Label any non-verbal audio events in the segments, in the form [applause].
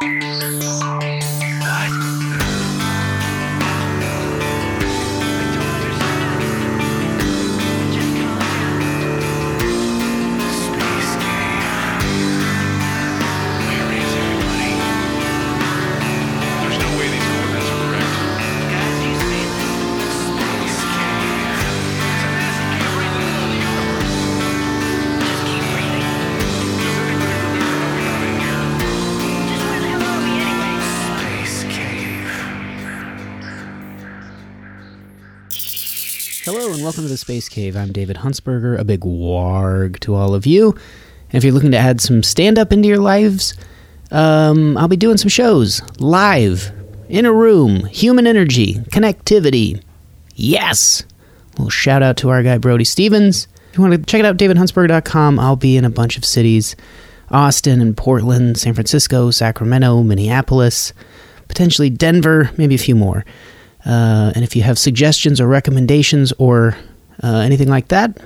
There's Space Cave. I'm David Huntsberger, a big warg to all of you. And if you're looking to add some stand up into your lives, um, I'll be doing some shows live, in a room, human energy, connectivity. Yes! A little shout out to our guy Brody Stevens. If you want to check it out, davidhuntsberger.com. I'll be in a bunch of cities Austin and Portland, San Francisco, Sacramento, Minneapolis, potentially Denver, maybe a few more. Uh, and if you have suggestions or recommendations or uh, anything like that,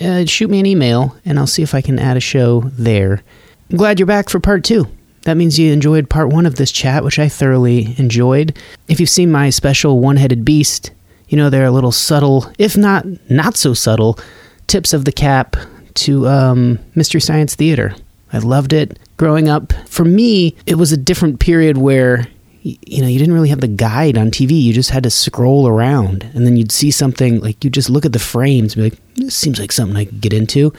uh, shoot me an email and I'll see if I can add a show there. I'm glad you're back for part two. That means you enjoyed part one of this chat, which I thoroughly enjoyed. If you've seen my special one headed beast, you know there are little subtle, if not not so subtle, tips of the cap to um, Mystery Science Theater. I loved it growing up. For me, it was a different period where you know you didn't really have the guide on TV. You just had to scroll around, and then you'd see something like you just look at the frames, and be like, "This seems like something I could get into."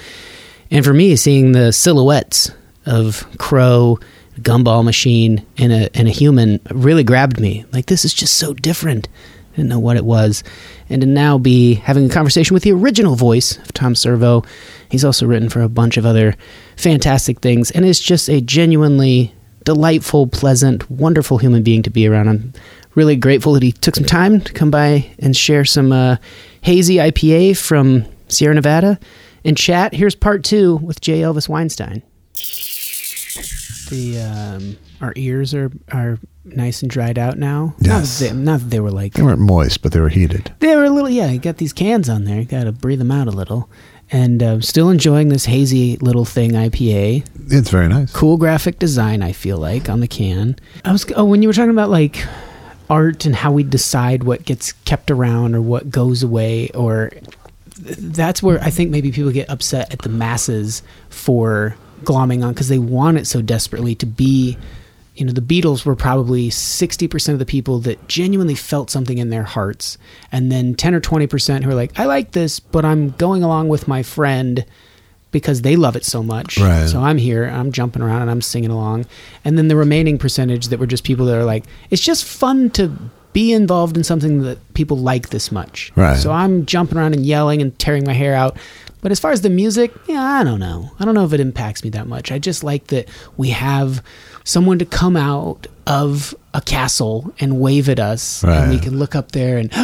And for me, seeing the silhouettes of Crow, Gumball Machine, and a and a human really grabbed me. Like this is just so different. I didn't know what it was, and to now be having a conversation with the original voice of Tom Servo. He's also written for a bunch of other fantastic things, and is just a genuinely delightful, pleasant, wonderful human being to be around. I'm really grateful that he took some time to come by and share some uh, hazy IPA from Sierra Nevada and chat. Here's part two with J. Elvis Weinstein. The um, our ears are are nice and dried out now. Yes. Not that they, not that they were like They weren't moist, but they were heated. they were a little yeah. You got these cans on there. You got to breathe them out a little. And uh, still enjoying this hazy little thing IPA. It's very nice. Cool graphic design. I feel like on the can. I was oh when you were talking about like art and how we decide what gets kept around or what goes away or that's where I think maybe people get upset at the masses for glomming on because they want it so desperately to be. You know, the Beatles were probably 60% of the people that genuinely felt something in their hearts. And then 10 or 20% who are like, I like this, but I'm going along with my friend because they love it so much. Right. So I'm here, I'm jumping around and I'm singing along. And then the remaining percentage that were just people that are like, it's just fun to be involved in something that people like this much. Right. So I'm jumping around and yelling and tearing my hair out. But as far as the music, yeah, I don't know. I don't know if it impacts me that much. I just like that we have someone to come out of a castle and wave at us, and we can look up there and [gasps]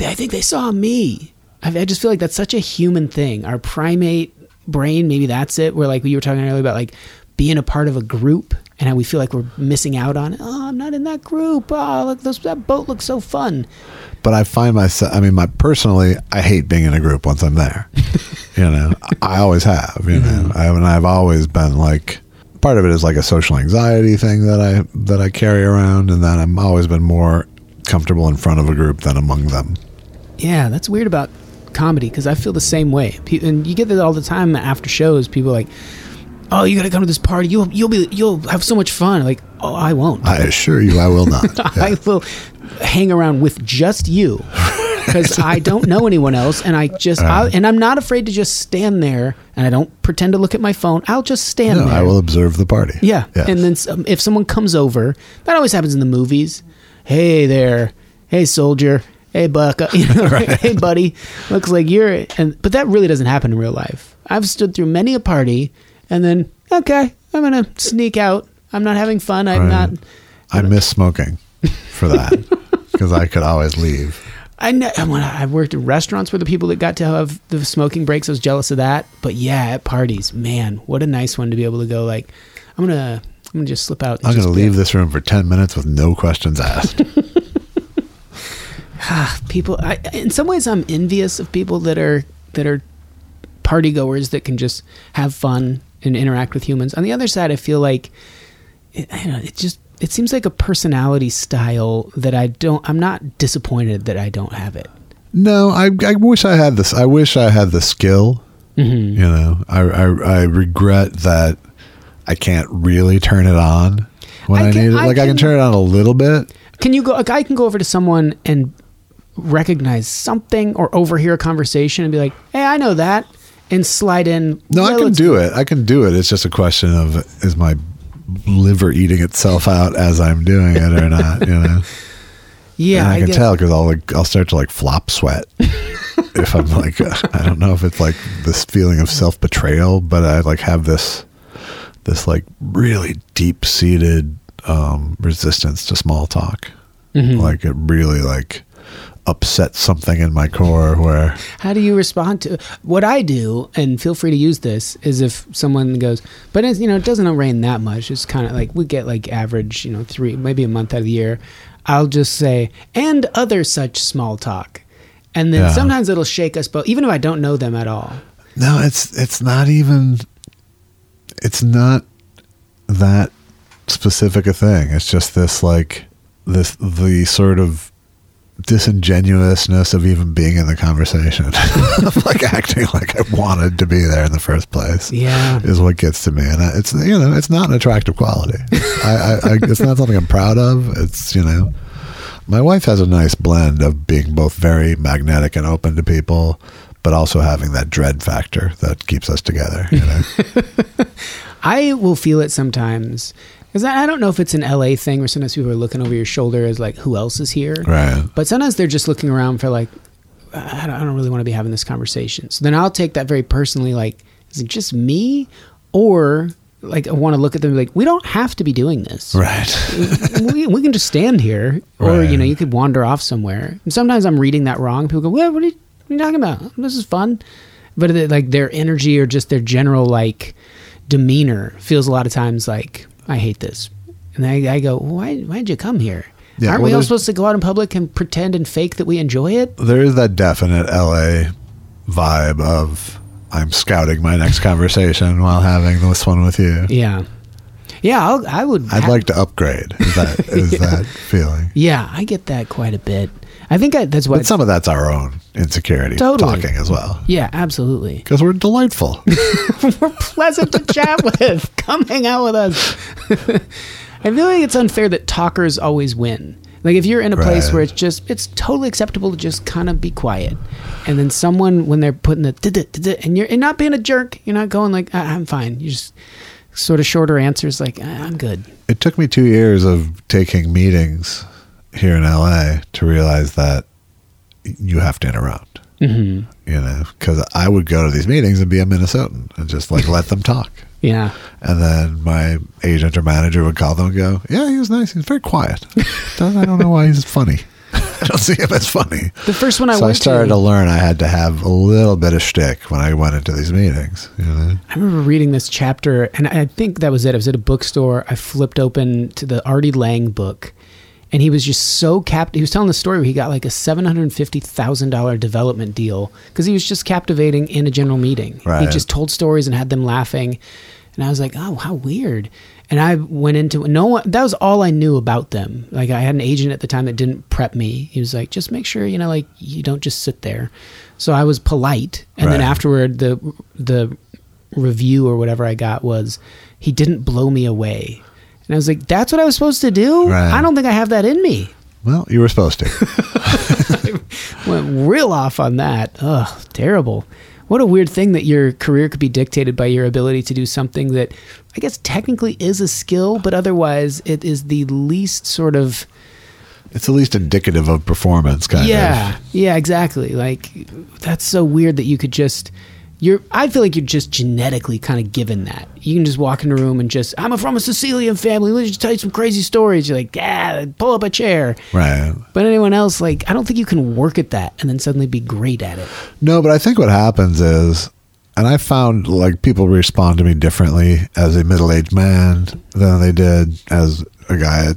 I think they saw me. I, I just feel like that's such a human thing. Our primate brain, maybe that's it. Where like you were talking earlier about like being a part of a group and how we feel like we're missing out on. Oh, I'm not in that group. Oh, look, those, that boat looks so fun. But I find myself, I mean, my personally, I hate being in a group once I'm there. [laughs] you know, I always have, you mm-hmm. know, I, and I've always been like, part of it is like a social anxiety thing that I, that I carry around and that I'm always been more comfortable in front of a group than among them. Yeah, that's weird about comedy because I feel the same way. And you get that all the time after shows. People are like, "Oh, you got to come to this party. You'll you'll be you'll have so much fun." Like, oh, I won't. I assure you, I will not. [laughs] I will hang around with just you because I don't know anyone else, and I just I, uh. and I'm not afraid to just stand there, and I don't pretend to look at my phone. I'll just stand No, there. I will observe the party. Yeah, Yes. and then some, if someone comes over, that always happens in the movies. Hey there, hey soldier, hey buck, [laughs] you know, hey buddy. Looks like you're, and but that really doesn't happen in real life. I've stood through many a party, and then okay, I'm gonna sneak out. I'm not having fun. I'm Right. not. I miss smoking for that [laughs] because I could always leave. I know when I I've worked in restaurants where the people that got to have the smoking breaks, I was jealous of that. But yeah, at parties, man, what a nice one to be able to go. Like, I'm gonna, I'm gonna just slip out. I'm gonna leave this room for 10 minutes with no questions asked. [laughs] [laughs] [sighs] people I, in some ways i'm envious of people that are that are party goers that can just have fun and interact with humans on the other side i feel like it, I don't know, it just it seems like a personality style that I don't. I'm not disappointed that I don't have it. No, I, I wish I had this. I wish I had the skill. Mm-hmm. You know, I, I I regret that I can't really turn it on when I I, can- need it. Like I can can- turn it on a little bit. Can you go? Like I can go over to someone and recognize something or overhear a conversation and be like, "Hey, I know that," and slide in. No, I can do it. I can do it. It's just a question of is my liver eating itself out as I'm doing it or not. You know, [laughs] Yeah, and I, can tell because I'll like I'll start to like flop sweat [laughs] if I'm like uh, I don't know if it's like this feeling of self betrayal, but I like have this this like really deep seated um, resistance to small talk. Mhm. Like it really like upsets something in my core where How do you respond to what I do? And feel free to use this. Is if someone goes, but it's, you know, it doesn't rain that much. It's kind of like we get like average, you know, three maybe a month out of the year. I'll just say and other such small talk, and then Yeah. sometimes it'll shake us both, even if I don't know them at all. No, it's it's not even it's not that specific a thing. It's just this like this the sort of disingenuousness of even being in the conversation. [laughs] like acting like I wanted to be there in the first place. Yeah. Is what gets to me. And it's you know, it's not an attractive quality. I, I, I it's not something I'm proud of. It's you know my wife has a nice blend of being both very magnetic and open to people, but also having that dread factor that keeps us together. You know? [laughs] I will feel it sometimes. Because I I don't know if it's an LA thing where sometimes people are looking over your shoulder as like, who else is here? right. But sometimes they're just looking around for like, I don't, I don't really want to be having this conversation. So then I'll take that very personally. Like, is it just me, or like I want to look at them like we don't have to be doing this. Right. [laughs] we, we can just stand here, or Right. you know, you could wander off somewhere. And sometimes I'm reading that wrong. People go, "Well, what are you, what are you talking about? This is fun." But they- like their energy or just their general like demeanor feels a lot of times like I hate this, and I, I go, "Why? Why'd you come here?" Yeah, Aren't well, we all supposed to go out in public and pretend and fake that we enjoy it? there is that definite LA vibe of I'm scouting my next conversation while having this one with you. Yeah, yeah. I'll, I would. I'd ha- like to upgrade. Is that is [laughs] Yeah. that feeling? Yeah, I get that quite a bit. I think I, that's what. But some of that's our own insecurity Totally. talking as well. yeah, absolutely. [laughs] Because we're delightful. [laughs] We're pleasant to chat [laughs] with. Come hang out with us. I feel like it's unfair that talkers always win. Like if you're in a place Right. where it's just it's totally acceptable to just kind of be quiet, and then someone when they're putting the and you're and not being a jerk, you're not going like "Ah, I'm fine. You just sort of shorter answers like "Ah, I'm good. it took me two years of taking meetings here in LA to realize that you have to interrupt. hmm You know, because I would go to these meetings and be a Minnesotan and just like let them talk. [laughs] Yeah. And then my agent or manager would call them and go, "Yeah, he was nice. He's very quiet. [laughs] I don't know why he's funny. [laughs] I don't see him as funny." The first one I so I started to, to learn I had to have a little bit of shtick when I went into these meetings. You know, I remember reading this chapter, and I think that was it. I was at a bookstore. I flipped open to the Artie Lange book, and he was just so capt. He was telling the story where he got like a seven hundred fifty thousand dollar development deal because he was just captivating in a general meeting. He just told stories and had them laughing, and I was like, oh, how weird. And I went into no one. That was all I knew about them. Like I had an agent at the time that didn't prep me. He was like, just make sure you know, like you don't just sit there. So I was polite, and then afterward, the the review or whatever I got was he didn't blow me away. And I was like, that's what I was supposed to do? Right. I don't think I have that in me. well, you were supposed to. [laughs] Went real off on that. Ugh, terrible. What a weird thing that your career could be dictated by your ability to do something that I guess technically is a skill, but otherwise it is the least sort of it's the least indicative of performance, kind yeah, of. yeah, exactly. Like that's so weird that you could just you're I feel like you're just genetically kind of given that. You can just walk in a room and just I'm from a Sicilian family. Let me just tell you some crazy stories. You're like, yeah, pull up a chair. Right. But anyone else, like, I don't think you can work at that and then suddenly be great at it. No, but I think what happens is, and I found like people respond to me differently as a middle aged man than they did as a guy at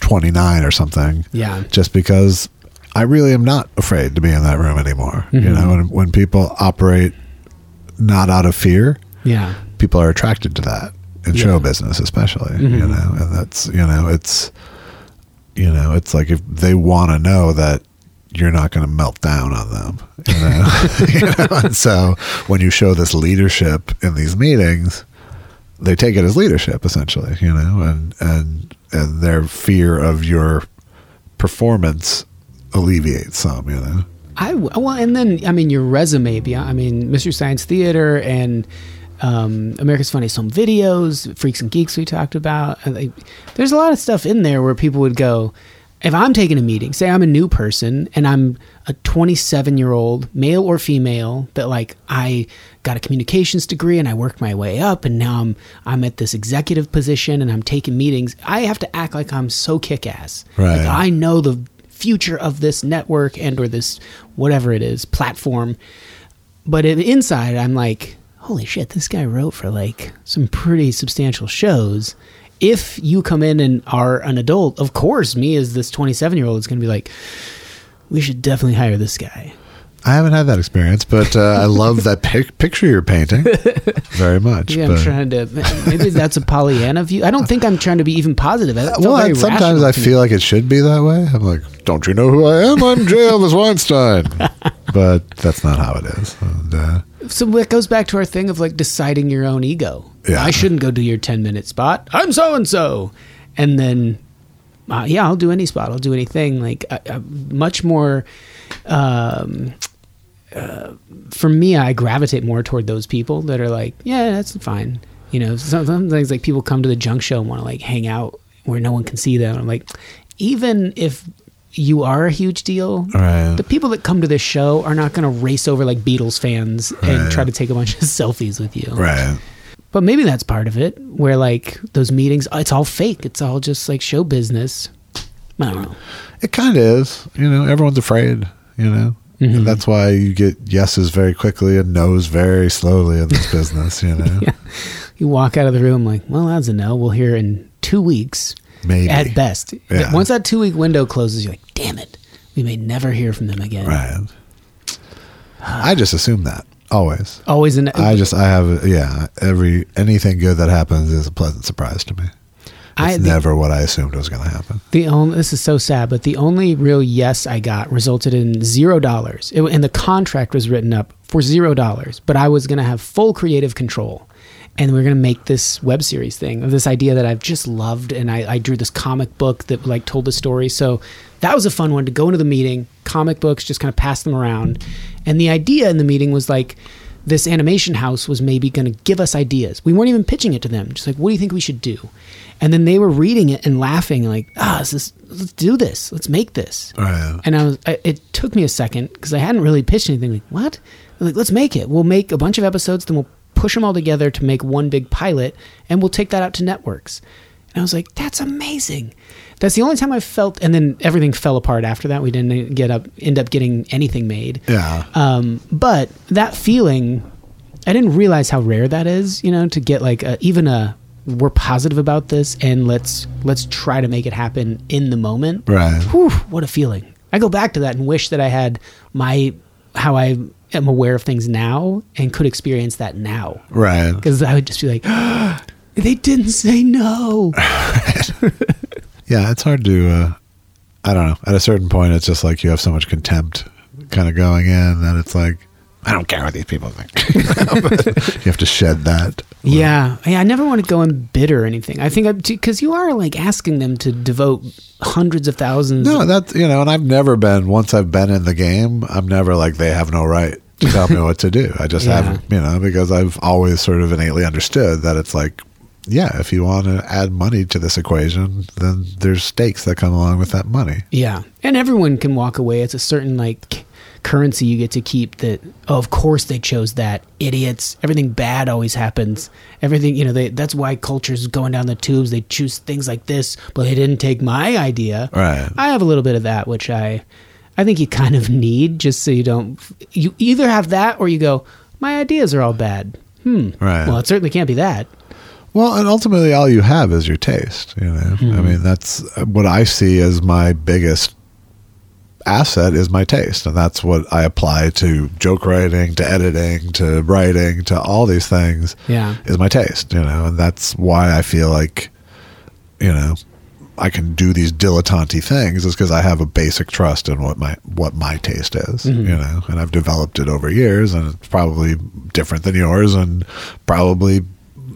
29 or something. Yeah. Just because I really am not afraid to be in that room anymore. You Mhm. know, when, when people operate not out of fear, Yeah. people are attracted to that. in Yeah. show business, especially. You Mhm. know, and that's you know, it's you know, it's like if they want to know that you're not going to melt down on them. You know, [laughs] [laughs] you know? And so when you show this leadership in these meetings, they take it as leadership essentially. You know, and and and their fear of your performance alleviates some. You know. I well, and then I mean your resume. Beyond, I mean, Mystery Science Theater and um, America's Funniest Home Videos, Freaks and Geeks. We talked about. They, there's a lot of stuff in there where people would go. If I'm taking a meeting, say I'm a new person and I'm a 27 year old male or female that like I got a communications degree and I worked my way up and now I'm I'm at this executive position and I'm taking meetings. I have to act like I'm so kick ass. Right. Like I know the future of this network and or this whatever it is platform. But in- inside i'm like holy shit this guy wrote for like some pretty substantial shows. If you come in and are an adult of course me as this 27 year old is going to be like we should definitely hire this guy I haven't had that experience, but uh, I love that pic- picture you're painting very much. maybe i'm trying to maybe that's a pollyanna view i don't think i'm trying to be even positive well, sometimes I to me. feel like it should be that way. I'm like, don't you know who I am? I'm J. Elvis Weinstein. [laughs] but that's not how it is. And, uh, So that goes back to our thing of like deciding your own ego. Yeah. I shouldn't go do your 10 minute spot. I'm so and so. And then, uh, yeah, I'll do any spot. I'll do anything. Like, I, I, much more, um, uh, for me, I gravitate more toward those people that are like, yeah, that's fine. You know, some- sometimes like people come to the junk show and want to like hang out where no one can see them. I'm like, even if you are a huge deal, Right. the people that come to this show are not going to race over like Beatles fans Right. and try to take a bunch of [laughs] selfies with you. right. But maybe that's part of it, where like those meetings, it's all fake. It's all just like show business. I don't know. It kind of is. You know, everyone's afraid, you know. Mhm. And that's why you get yeses very quickly and nos very slowly in this business, you know. [laughs] Yeah. You walk out of the room like, well, that's a no. We'll hear in two weeks Maybe. at best. Yeah. Once that two week window closes, you're like, damn it, we may never hear from them again. Right. I just assume that always. Always an. I just I have yeah every anything good that happens is a pleasant surprise to me. I- It's the- never what I assumed was going to happen. The only this is so sad, but the only real yes I got resulted in zero dollars, and the contract was written up for zero dollars. But I was going to have full creative control, and we are going to make this web series thing of this idea that I've just loved, and I, I drew this comic book that like told the story. So that was a fun one to go into the meeting. Comic books, just kind of pass them around, and the idea in the meeting was like. This animation house was maybe going to give us ideas. We weren't even pitching it to them. Just like, what do you think we should do? And then they were reading it and laughing, like, ah, this is, let's do this. Let's make this. Right. And I was, I, it took me a second because I hadn't really pitched anything. Like, what? They're like, let's make it. We'll make a bunch of episodes, then we'll push them all together to make one big pilot, and we'll take that out to networks. And I was like, that's amazing. That's the only time I felt, and then everything fell apart after that. We didn't get up, end up getting anything made. Yeah. Um, but that feeling, I didn't realize how rare that is. You know, to get like a, even a we're positive about this and let's let's try to make it happen in the moment. Right. Whew, what a feeling! I go back to that and wish that I had my how I am aware of things now and could experience that now Right. because I would just be like, [gasps] they didn't say no. [laughs] [laughs] Yeah, it's hard to. Uh, I don't know. At a certain point, it's just like you have so much contempt, kind of going in that it's like I don't care what these people think. [laughs] you have to shed that. Yeah, yeah. I never want to go in bitter or anything. I think because you are like asking them to devote hundreds of thousands. No, that's you know, and I've never been. Once I've been in the game, I'm never like they have no right to tell me [laughs] what to do. I just Yeah. haven't, you know, because I've always sort of innately understood that it's like, yeah, if you want to add money to this equation, then there's stakes that come along with that money. Yeah, and everyone can walk away. It's a certain like currency you get to keep. That oh, of course they chose that. Idiots. Everything bad always happens. Everything you know. They, that's why culture's going down the tubes. They choose things like this, but they didn't take my idea. Right. I have a little bit of that, which I, I think you kind of need just so you don't. You either have that or you go. My ideas are all bad. Hmm. Right. Well, it certainly can't be that. Well, and ultimately, all you have is your taste. You know, I mean, that's what I see as my biggest asset is my taste, and that's what I apply to joke writing, to editing, to writing, to all these things. Yeah. is my taste, you know, and that's why I feel like, you know, I can do these dilettante things is because I have a basic trust in what my what my taste is, Mm-hmm. you know, and I've developed it over years, and it's probably different than yours, and probably,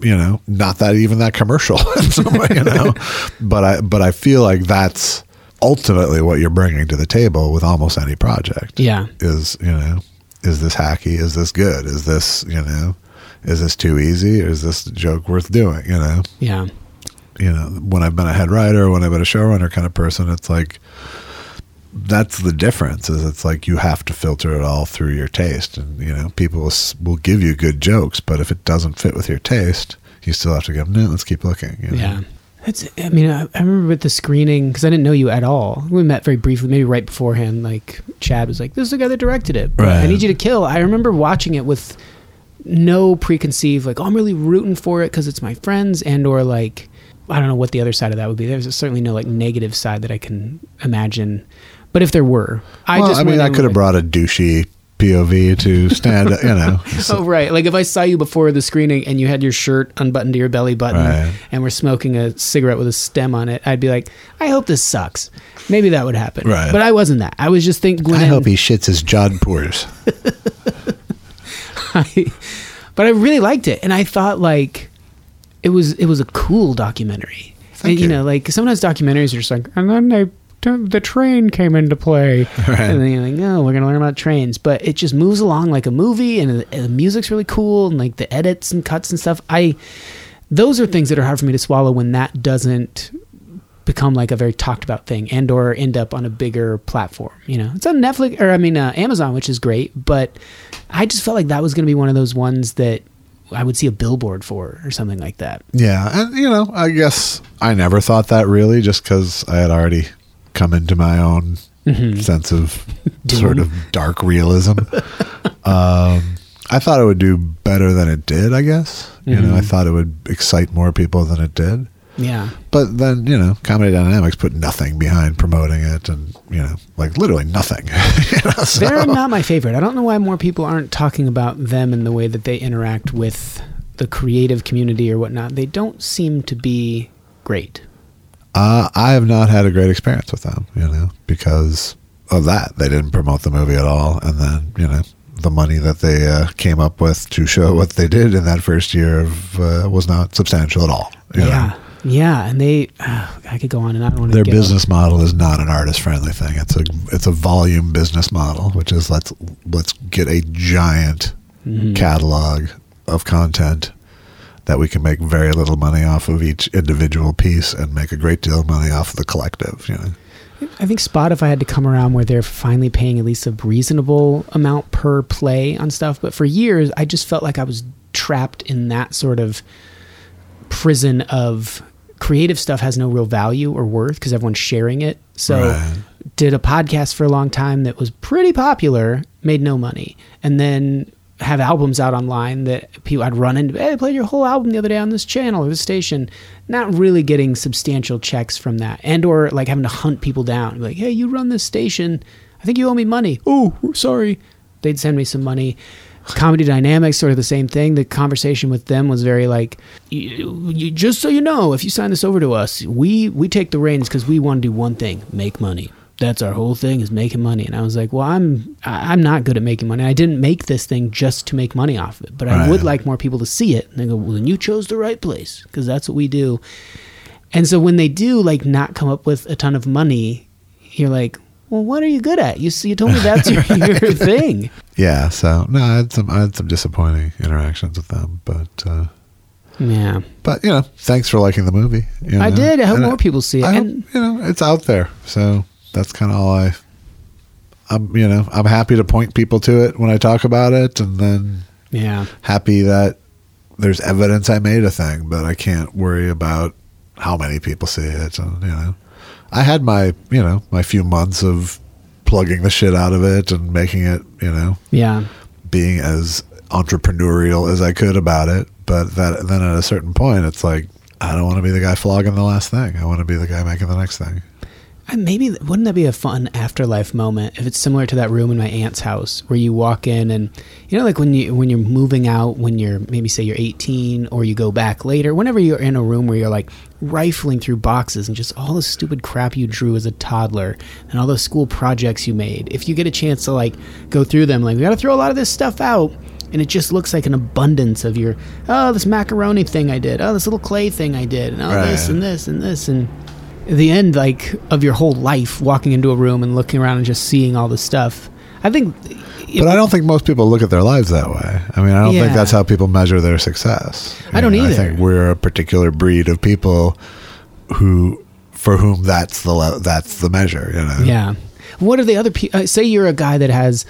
you know, not that even that commercial. In some way, you know, [laughs] but I but I feel like that's ultimately what you're bringing to the table with almost any project Yeah. is you know is this hacky? Is this good? Is this you know is this too easy? Or is this joke worth doing? You know? Yeah. you know when i've been a head writer when i've been a showrunner kind of person it's like that's the difference is it's like you have to filter it all through your taste and you know people will, will give you good jokes but if it doesn't fit with your taste you still have to go no let's keep looking you know? Yeah. That's, I mean, I, I remember with the screening, because I didn't know you at all. We met very briefly, maybe right beforehand. Like, Chad was like, This is the guy that directed it. But I need you to kill. I remember watching it with no preconceived, like, oh, I'm really rooting for it because it's my friends, and or like, I don't know what the other side of that would be. There's certainly no like negative side that I can imagine. But if there were, I well, just I mean, I could have brought a douchey POV to stand, you know. [laughs] Oh right, like if I saw you before the screening and you had your shirt unbuttoned to your belly button Right. and we're smoking a cigarette with a stem on it, I'd be like, I hope this sucks. Maybe that would happen. Right. But I wasn't that. I was just thinking. I hope he [laughs] shits his jodhpurs. I, but I really liked it, and I thought like it was it was a cool documentary. Thank and, you. you. know, like sometimes documentaries are just like, and then they the train came into play, [laughs] Right. and then you're like, oh, we're gonna learn about trains. But it just moves along like a movie, and the, and the music's really cool, and like the edits and cuts and stuff. I those are things that are hard for me to swallow when that doesn't become like a very talked about thing and or end up on a bigger platform you know it's on netflix or i mean uh, amazon which is great but i just felt like that was going to be one of those ones that i would see a billboard for or something like that Yeah, and you know, I guess I never thought that really, just because I had already come into my own sense of [laughs] sort of dark realism. [laughs] um, I thought it would do better than it did. I guess you know, I thought it would excite more people than it did. yeah But then you know, Comedy Dynamics put nothing behind promoting it, and you know, like literally nothing. [laughs] you know, so- they're not my favorite i don't know why more people aren't talking about them and the way that they interact with the creative community or whatnot they don't seem to be great Uh, I have not had a great experience with them, you know, because of that. They didn't promote the movie at all. And then, you know, the money that they uh, came up with to show what they did in that first year of, uh, was not substantial at all. you know. yeah yeah and they i could go on and i don't want to Their business model is not an artist friendly thing. It's a it's a volume business model, which is let's let's get a giant Mm-hmm. catalog of content that we can make very little money off of each individual piece and make a great deal of money off of the collective. You know. I think Spotify had to come around where they're finally paying at least a reasonable amount per play on stuff. But for years, I just felt like I was trapped in that sort of prison of creative stuff has no real value or worth because everyone's sharing it. So, Right. did a podcast for a long time that was pretty popular, made no money, and then have albums out online that people I'd run into. Hey, I played your whole album the other day on this channel or this station. Not really getting substantial checks from that, and or like having to hunt people down. Like, hey, you run this station. I think you owe me money. Oh, sorry. They'd send me some money. Comedy Dynamics, sort of the same thing. The conversation with them was very like, you, you, just so you know, if you sign this over to us, we we take the reins because we want to do one thing: make money. That's our whole thing is making money. And I was like, well, I'm I- I'm not good at making money. I didn't make this thing just to make money off of it, but I Right. would like more people to see it. And they go, well, then you chose the right place because that's what we do. And so when they do like not come up with a ton of money, you're like, well, what are you good at? You see, you told me that's [laughs] your, your thing. Yeah, so no, I had some I had some disappointing interactions with them, but uh, Yeah. but you know, thanks for liking the movie. you I did. I hope And more people see it. I hope, And you know, it's out there, so that's kind of all I. I'm you know I'm happy to point people to it when I talk about it, and then yeah, happy that there's evidence I made a thing, but I can't worry about how many people see it. And, you know, I had my you know my few months of plugging the shit out of it and making it you know yeah, being as entrepreneurial as I could about it. But that then at a certain point, it's like I don't want to be the guy flogging the last thing. I want to be the guy making the next thing. Uh, Maybe wouldn't that be a fun afterlife moment if it's similar to that room in my aunt's house where you walk in and you know like when you when you're moving out when you're maybe say you're 18 or you go back later whenever you're in a room where you're like rifling through boxes and just all the stupid crap you drew as a toddler and all those school projects you made if you get a chance to like go through them like we got to throw a lot of this stuff out and it just looks like an abundance of your oh this macaroni thing I did oh this little clay thing I did and oh this Right. and this and this and the end like of your whole life walking into a room and looking around and just seeing all this stuff i think But I don't think most people look at their lives that way. I mean, I don't think that's how people measure their success. I don't know, either. I think we're a particular breed of people who, for whom that's the le- that's the measure. You know. yeah what are the other people uh, say you're a guy that has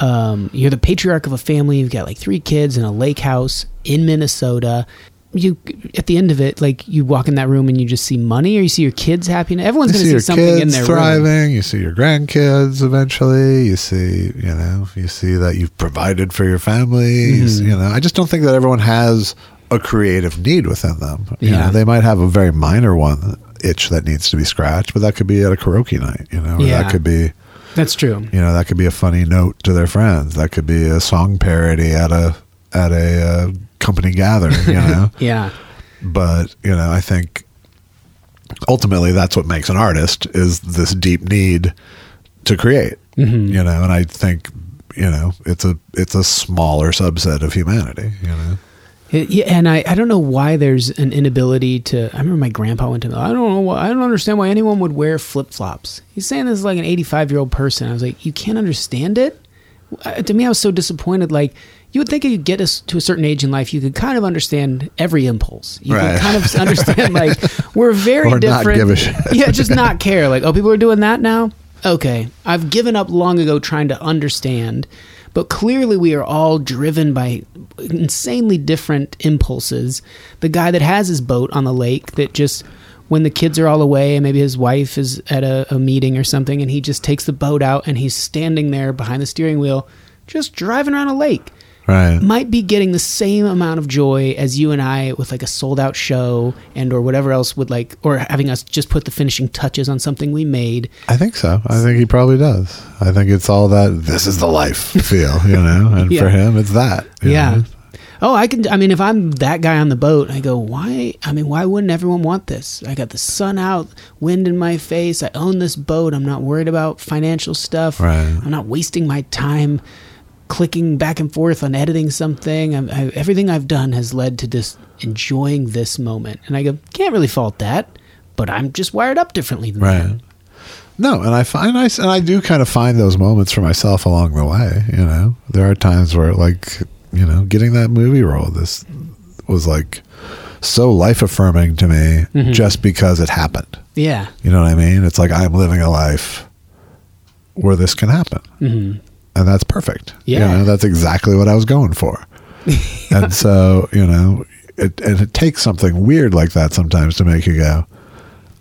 um, you're the patriarch of a family you've got like three kids and a lake house in minnesota you at the end of it like you walk in that room and you just see money or you see your kids happy everyone's going see to your see something in their thriving. room You see your grandkids eventually. You see, you know, you see that you've provided for your family. You, Mm-hmm. you know, I just don't think that everyone has a creative need within them. You Yeah. know, they might have a very minor one itch that needs to be scratched, but that could be at a karaoke night. You know, Yeah. that could be that's true you know that could be a funny note to their friends. That could be a song parody at a at a uh, company gathering. You [laughs] know yeah but you know i think ultimately that's what makes an artist is this deep need to create Mm-hmm. you know and i think you know it's a it's a smaller subset of humanity you know yeah, and I, I don't know why there's an inability to. I remember my grandpa went to. I don't know. Why, I don't understand why anyone would wear flip flops. He's saying this is like an 85 year old person. I was like, you can't understand it. To me, I was so disappointed. Like you would think if you get us to a certain age in life, you could kind of understand every impulse. You Right. could kind of [laughs] understand like we're very Or different. give a shit. [laughs] yeah, just not care. Like oh, people are doing that now. Okay, I've given up long ago trying to understand. But clearly, we are all driven by insanely different impulses. The guy that has his boat on the lake, that just when the kids are all away and maybe his wife is at a, a meeting or something, and he just takes the boat out and he's standing there behind the steering wheel, just driving around a lake right might be getting the same amount of joy as you and I with like a sold out show and or whatever else would like or having us just put the finishing touches on something we made. i think so i think he probably does i think it's all that this is the life feel you know [laughs] and Yeah. for him it's that Yeah. know? Oh, I can I mean if I'm that guy on the boat, I go, "Why? I mean, why wouldn't everyone want this? I got the sun out, wind in my face. I own this boat. I'm not worried about financial stuff. Right. I'm not wasting my time clicking back and forth on editing something. I, everything I've done has led to just enjoying this moment. And I go, can't really fault that, but I'm just wired up differently than Right. that. No, and I find I and I do kind of find those moments for myself along the way. You know, there are times where like you know, getting that movie role, this was like so life affirming to me Mm-hmm. just because it happened. Yeah. You know what I mean? It's like I'm living a life where this can happen, hmm and that's perfect. Yeah. you know, that's exactly what I was going for. [laughs] and so you know, it and it takes something weird like that sometimes to make you go,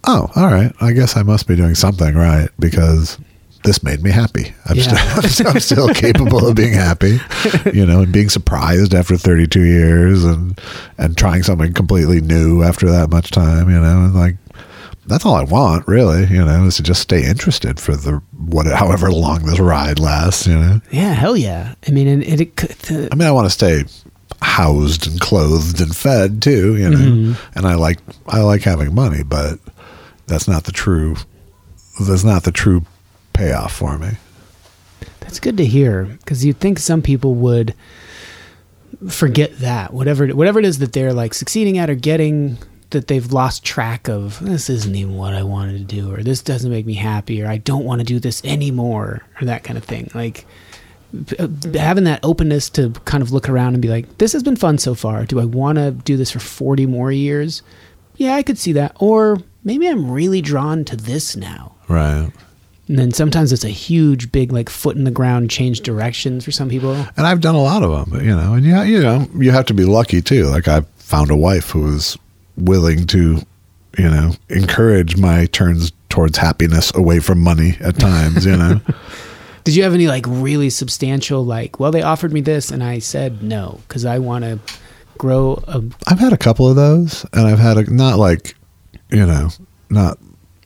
"Oh, all right, I guess I must be doing something right because." This made me happy. I'm, Yeah. still, [laughs] I'm still capable of being happy, you know, and being surprised after 32 years, and and trying something completely new after that much time, you know, and like that's all I want, really, you know, is to just stay interested for the what, however long this ride lasts, you know. Yeah, hell yeah. I mean, and it, it the- I mean, I want to stay housed and clothed and fed too, you know. Mm-hmm. And I like I like having money, but that's not the true. That's not the true payoff for me. That's good to hear because you'd think some people would forget that whatever whatever it is that they're like succeeding at or getting that they've lost track of this isn't even what I wanted to do or this doesn't make me happy or I don't want to do this anymore or that kind of thing like uh, having that openness to kind of look around and be like this has been fun so far do I want to do this for 40 more years yeah I could see that or maybe I'm really drawn to this now Right. and then sometimes it's a huge, big, like foot in the ground change directions for some people. And I've done a lot of them, you know. And yeah, you know, you have to be lucky too. Like I found a wife who was willing to, you know, encourage my turns towards happiness away from money at times, you know. [laughs] Did you have any like really substantial, like, well, they offered me this and I said no because I want to grow a. I've had a couple of those, and I've had a not like, you know, not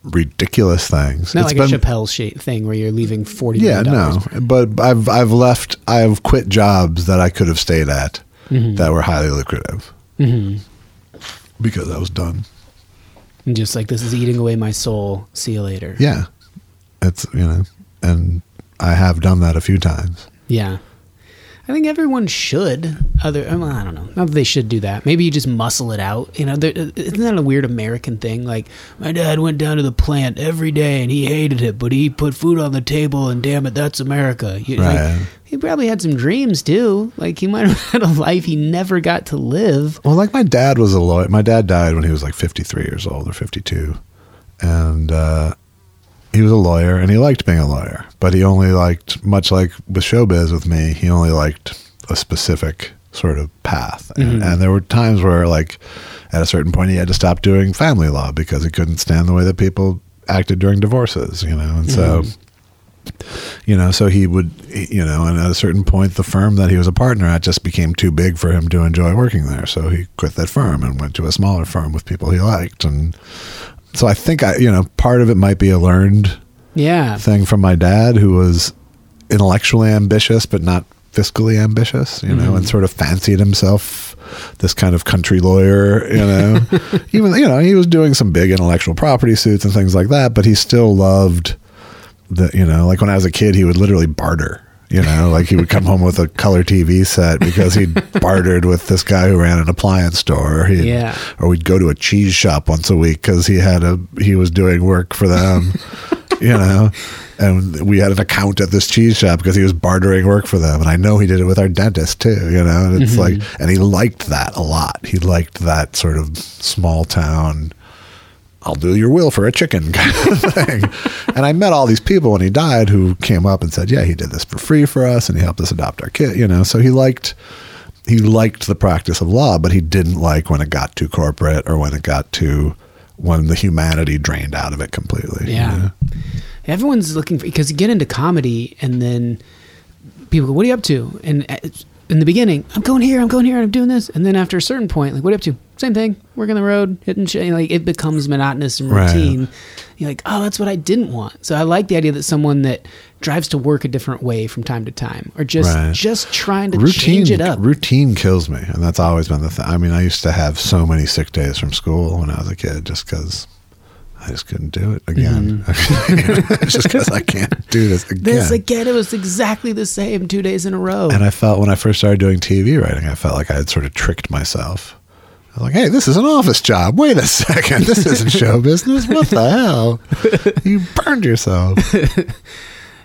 ridiculous things. Not It's like a been- Chappelle Show thing where you're leaving forty. Yeah, million no, but I've I've left. I've quit jobs that I could have stayed at mm-hmm. that were highly lucrative mm-hmm. Because I was done. And just like this is eating away my soul. See you later. Yeah, it's you know, and I have done that a few times. Yeah. I think everyone should. Other, well, I don't know. Not that they should do that. Maybe you just muscle it out. You know, there, isn't that a weird American thing? Like, my dad went down to the plant every day and he hated it, but he put food on the table, and damn it, that's America. You- like, Right. he probably had some dreams too. Like, he might [laughs] have had a life he never got to live. Well, like my dad was a lawyer. My dad died when he was like 53 years old or 52. And uh, he was a lawyer and he liked being a lawyer, but he only liked, much like with showbiz with me, he only liked a specific sort of path. And, mm-hmm. and there were times where, like, at a certain point, he had to stop doing family law because he couldn't stand the way that people acted during divorces, you know? And so mm-hmm. you know so he would you know and at a certain point the firm that he was a partner at just became too big for him to enjoy working there so he quit that firm and went to a smaller firm with people he liked and so i think i you know part of it might be a learned Yeah. thing from my dad who was intellectually ambitious but not fiscally ambitious you know and mm-hmm. sort of fancied himself this kind of country lawyer you know [laughs] even you know he was doing some big intellectual property suits and things like that but he still loved the you know like when i was a kid he would literally barter you know like he would come home with a color tv set because he'd [laughs] bartered with this guy who ran an appliance store. Or, he'd, Yeah. or we'd go to a cheese shop once a week because he had a he was doing work for them [laughs] you know. And we had an account at this cheese shop because he was bartering work for them. And i know he did it with our dentist too you know. And it's mm-hmm. like and he liked that a lot. He liked that sort of small town I'll do your will for a chicken [laughs] kind of thing. and I met all these people when he died who came up and said, "Yeah, he did this for free for us, and he helped us adopt our kid." You know, so he liked he liked the practice of law, but he didn't like when it got too corporate or when it got too when the humanity drained out of it completely. you Yeah. know? Everyone's looking for because you get into comedy and then people go, "What are you up to?" And uh, in the beginning, I'm going here, I'm going here, and I'm doing this. And then after a certain point, like, "What are you up to?" Same thing. Working the road, hitting shit. Like it becomes monotonous and Right. routine. You're like, "Oh, that's what I didn't want." So I like the idea that someone that drives to work a different way from time to time, or just Right. just trying to routine change it up. routine kills me and that's always been the thing i mean i used to have so many sick days from school when i was a kid just because i just couldn't do it again [laughs] just because i can't do this again Mm-hmm. This again, it was exactly the same two days in a row. and i felt when i first started doing tv writing i felt like i had sort of tricked myself I was like, hey, this is an office job. Wait a [laughs] second. This isn't show business. What the hell? You burned yourself. [laughs]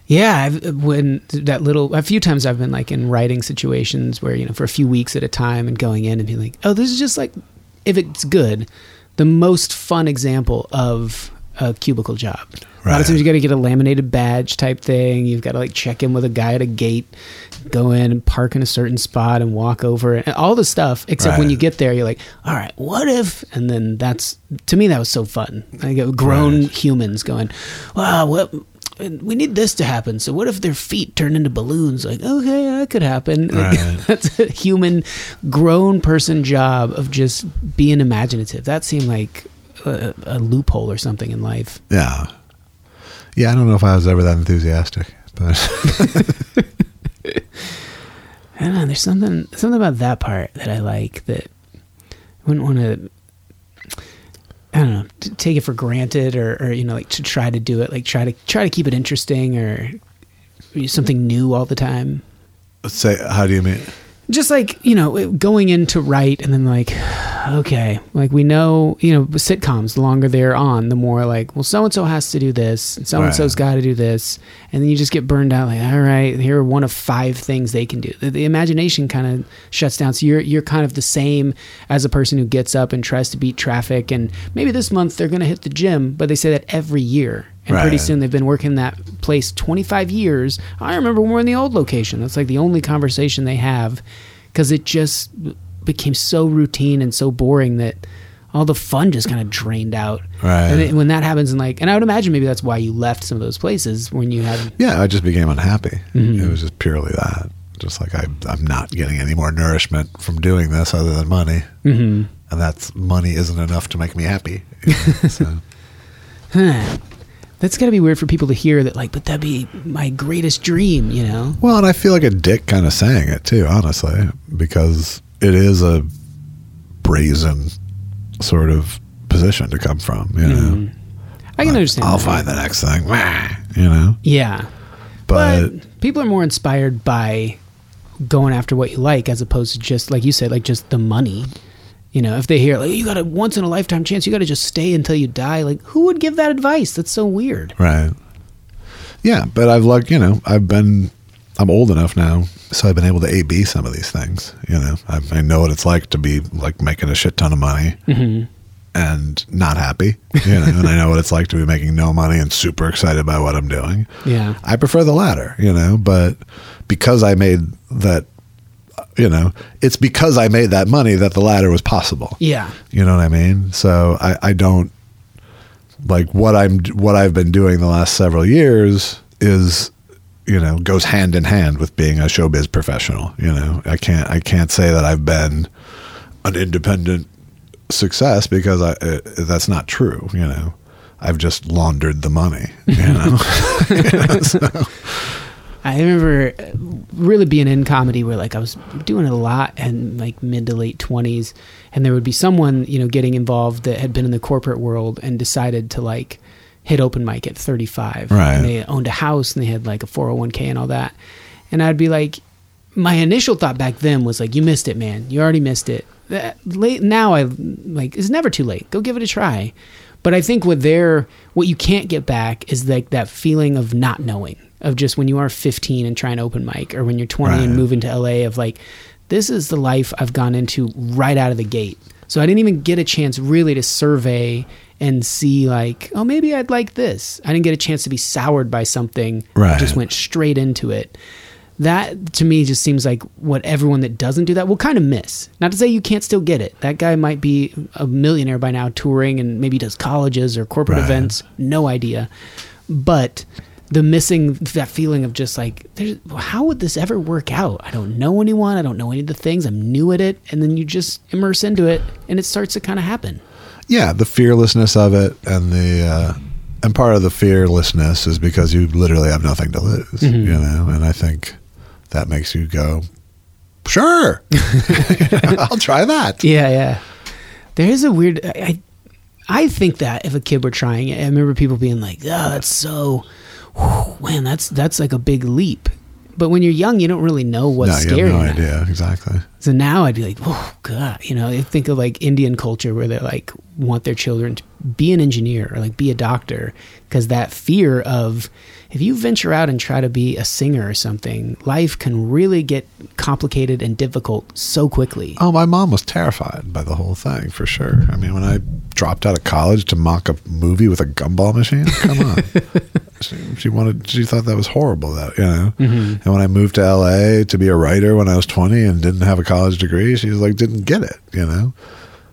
Yeah, I've, when that little a few times I've been like in writing situations where you know for a few weeks at a time and going in and being like, oh, this is just like if it's good, the most fun example of a cubicle job. A lot of times you got to get a laminated badge type thing. You've got to like check in with a guy at a gate, go in and park in a certain spot and walk over and all the stuff. Except when you get there, you're like, all right, what if? And then that's to me that was so fun. I get grown Right. humans going, wow, what? We need this to happen. So what if their feet turn into balloons? Like, okay, that could happen. [laughs] Right. that's a human, grown person job of just being imaginative. That seemed like a, a loophole or something in life. Yeah. Yeah, I don't know if I was ever that enthusiastic, but [laughs] I don't know. There's something something about that part that I like that I wouldn't want to. I don't know. To take it for granted, or, or you know, like to try to do it, like try to try to keep it interesting, or something new all the time. say, how do you mean? Just like you know, going in to write, and then like, [sighs] okay, like we know, you know, sitcoms. The longer they're on, the more like, well, so and so has to do this, and so and so's got to do this, and then you just get burned out. Like, all right, here are one of five things they can do. The, the imagination kind of shuts down. So you're you're kind of the same as a person who gets up and tries to beat traffic, and maybe this month they're going to hit the gym, but they say that every year. And pretty soon they've been working that place 25 years. I remember when we were in the old location. That's like the only conversation they have because it just became so routine and so boring that all the fun just kind of drained out. Right. And it, when that happens, and like, and I would imagine maybe that's why you left some of those places when you had. Yeah, I just became unhappy. Mm-hmm. It was just purely that. Just like I, I'm not getting any more nourishment from doing this other than money. Mm-hmm. And that's money isn't enough to make me happy. [laughs] you know, so. huh. That's got to be weird for people to hear that, like, but that'd be my greatest dream, you know? Well, and I feel like a dick kind of saying it too, honestly, because it is a brazen sort of position to come from. You know, Mm. I can understand. I'll that. find the next thing. You know, Yeah. but, But, people are more inspired by going after what you like as opposed to just, like you said, like just the money. You know, if they hear, like, you got a once in a lifetime chance, you got to just stay until you die. Like, who would give that advice? That's so weird. right, yeah. But I've like you know, I've been, I'm old enough now, so I've been able to A B some of these things. You know, I, I know what it's like to be like making a shit ton of money. Mm-hmm. And not happy, you know, and I know what it's like to be making no money and super excited by what I'm doing. Yeah. I prefer the latter, you know, but because I made that, you know, it's because I made that money that the latter was possible. Yeah. You know what I mean? So I, I don't like what I'm, what I've been doing the last several years is, you know, goes hand in hand with being a showbiz professional. You know, I can't, I can't say that I've been an independent success because I, uh, that's not true. You know, I've just laundered the money, you know? [laughs] [laughs] I remember uh, really being in comedy where like I was doing it a lot and like mid to late 20s and there would be someone, you know, getting involved that had been in the corporate world and decided to like hit open mic at 35. Right. And they owned a house and they had like a 401k and all that. And I'd be like my initial thought back then was like you missed it, man. You already missed it. That, late now I like it's never too late. Go give it a try. But I think what they're what you can't get back is like that feeling of not knowing of just when you are 15 and trying to open mic or when you're 20 and Right. moving to LA of like this is the life I've gone into right out of the gate. So I didn't even get a chance really to survey and see like, oh maybe I'd like this. I didn't get a chance to be soured by something. Right. I just went straight into it. That to me just seems like what everyone that doesn't do that will kind of miss. Not to say you can't still get it. That guy might be a millionaire by now touring and maybe does colleges or corporate Right. events. No idea. But the missing that feeling of just like how would this ever work out? I don't know anyone. I don't know any of the things. I'm new at it. And then you just immerse into it and it starts to kind of happen. Yeah, the fearlessness of it, and the uh, and part of the fearlessness is because you literally have nothing to lose, you know. And I think that makes you go, sure, [laughs] I'll try that. [laughs] yeah yeah. There is a weird I, I I think that if a kid were trying it i remember people being like oh that's so whew, man that's that's like a big leap. But when you're young you don't really know what's no, you scary have no idea. Exactly. So now I'd be like, oh god, you know, I think of like Indian culture where they like want their children to be an engineer or like be a doctor because that fear of if you venture out and try to be a singer or something, life can really get complicated and difficult so quickly. Oh, my mom was terrified by the whole thing for sure. I mean, when I dropped out of college to mock a movie with a gumball machine, come on. [laughs] she, she wanted, she thought that was horrible. That you know. Mm-hmm. And when I moved to LA to be a writer when I was twenty and didn't have a college degree, she was like, didn't get it. You know,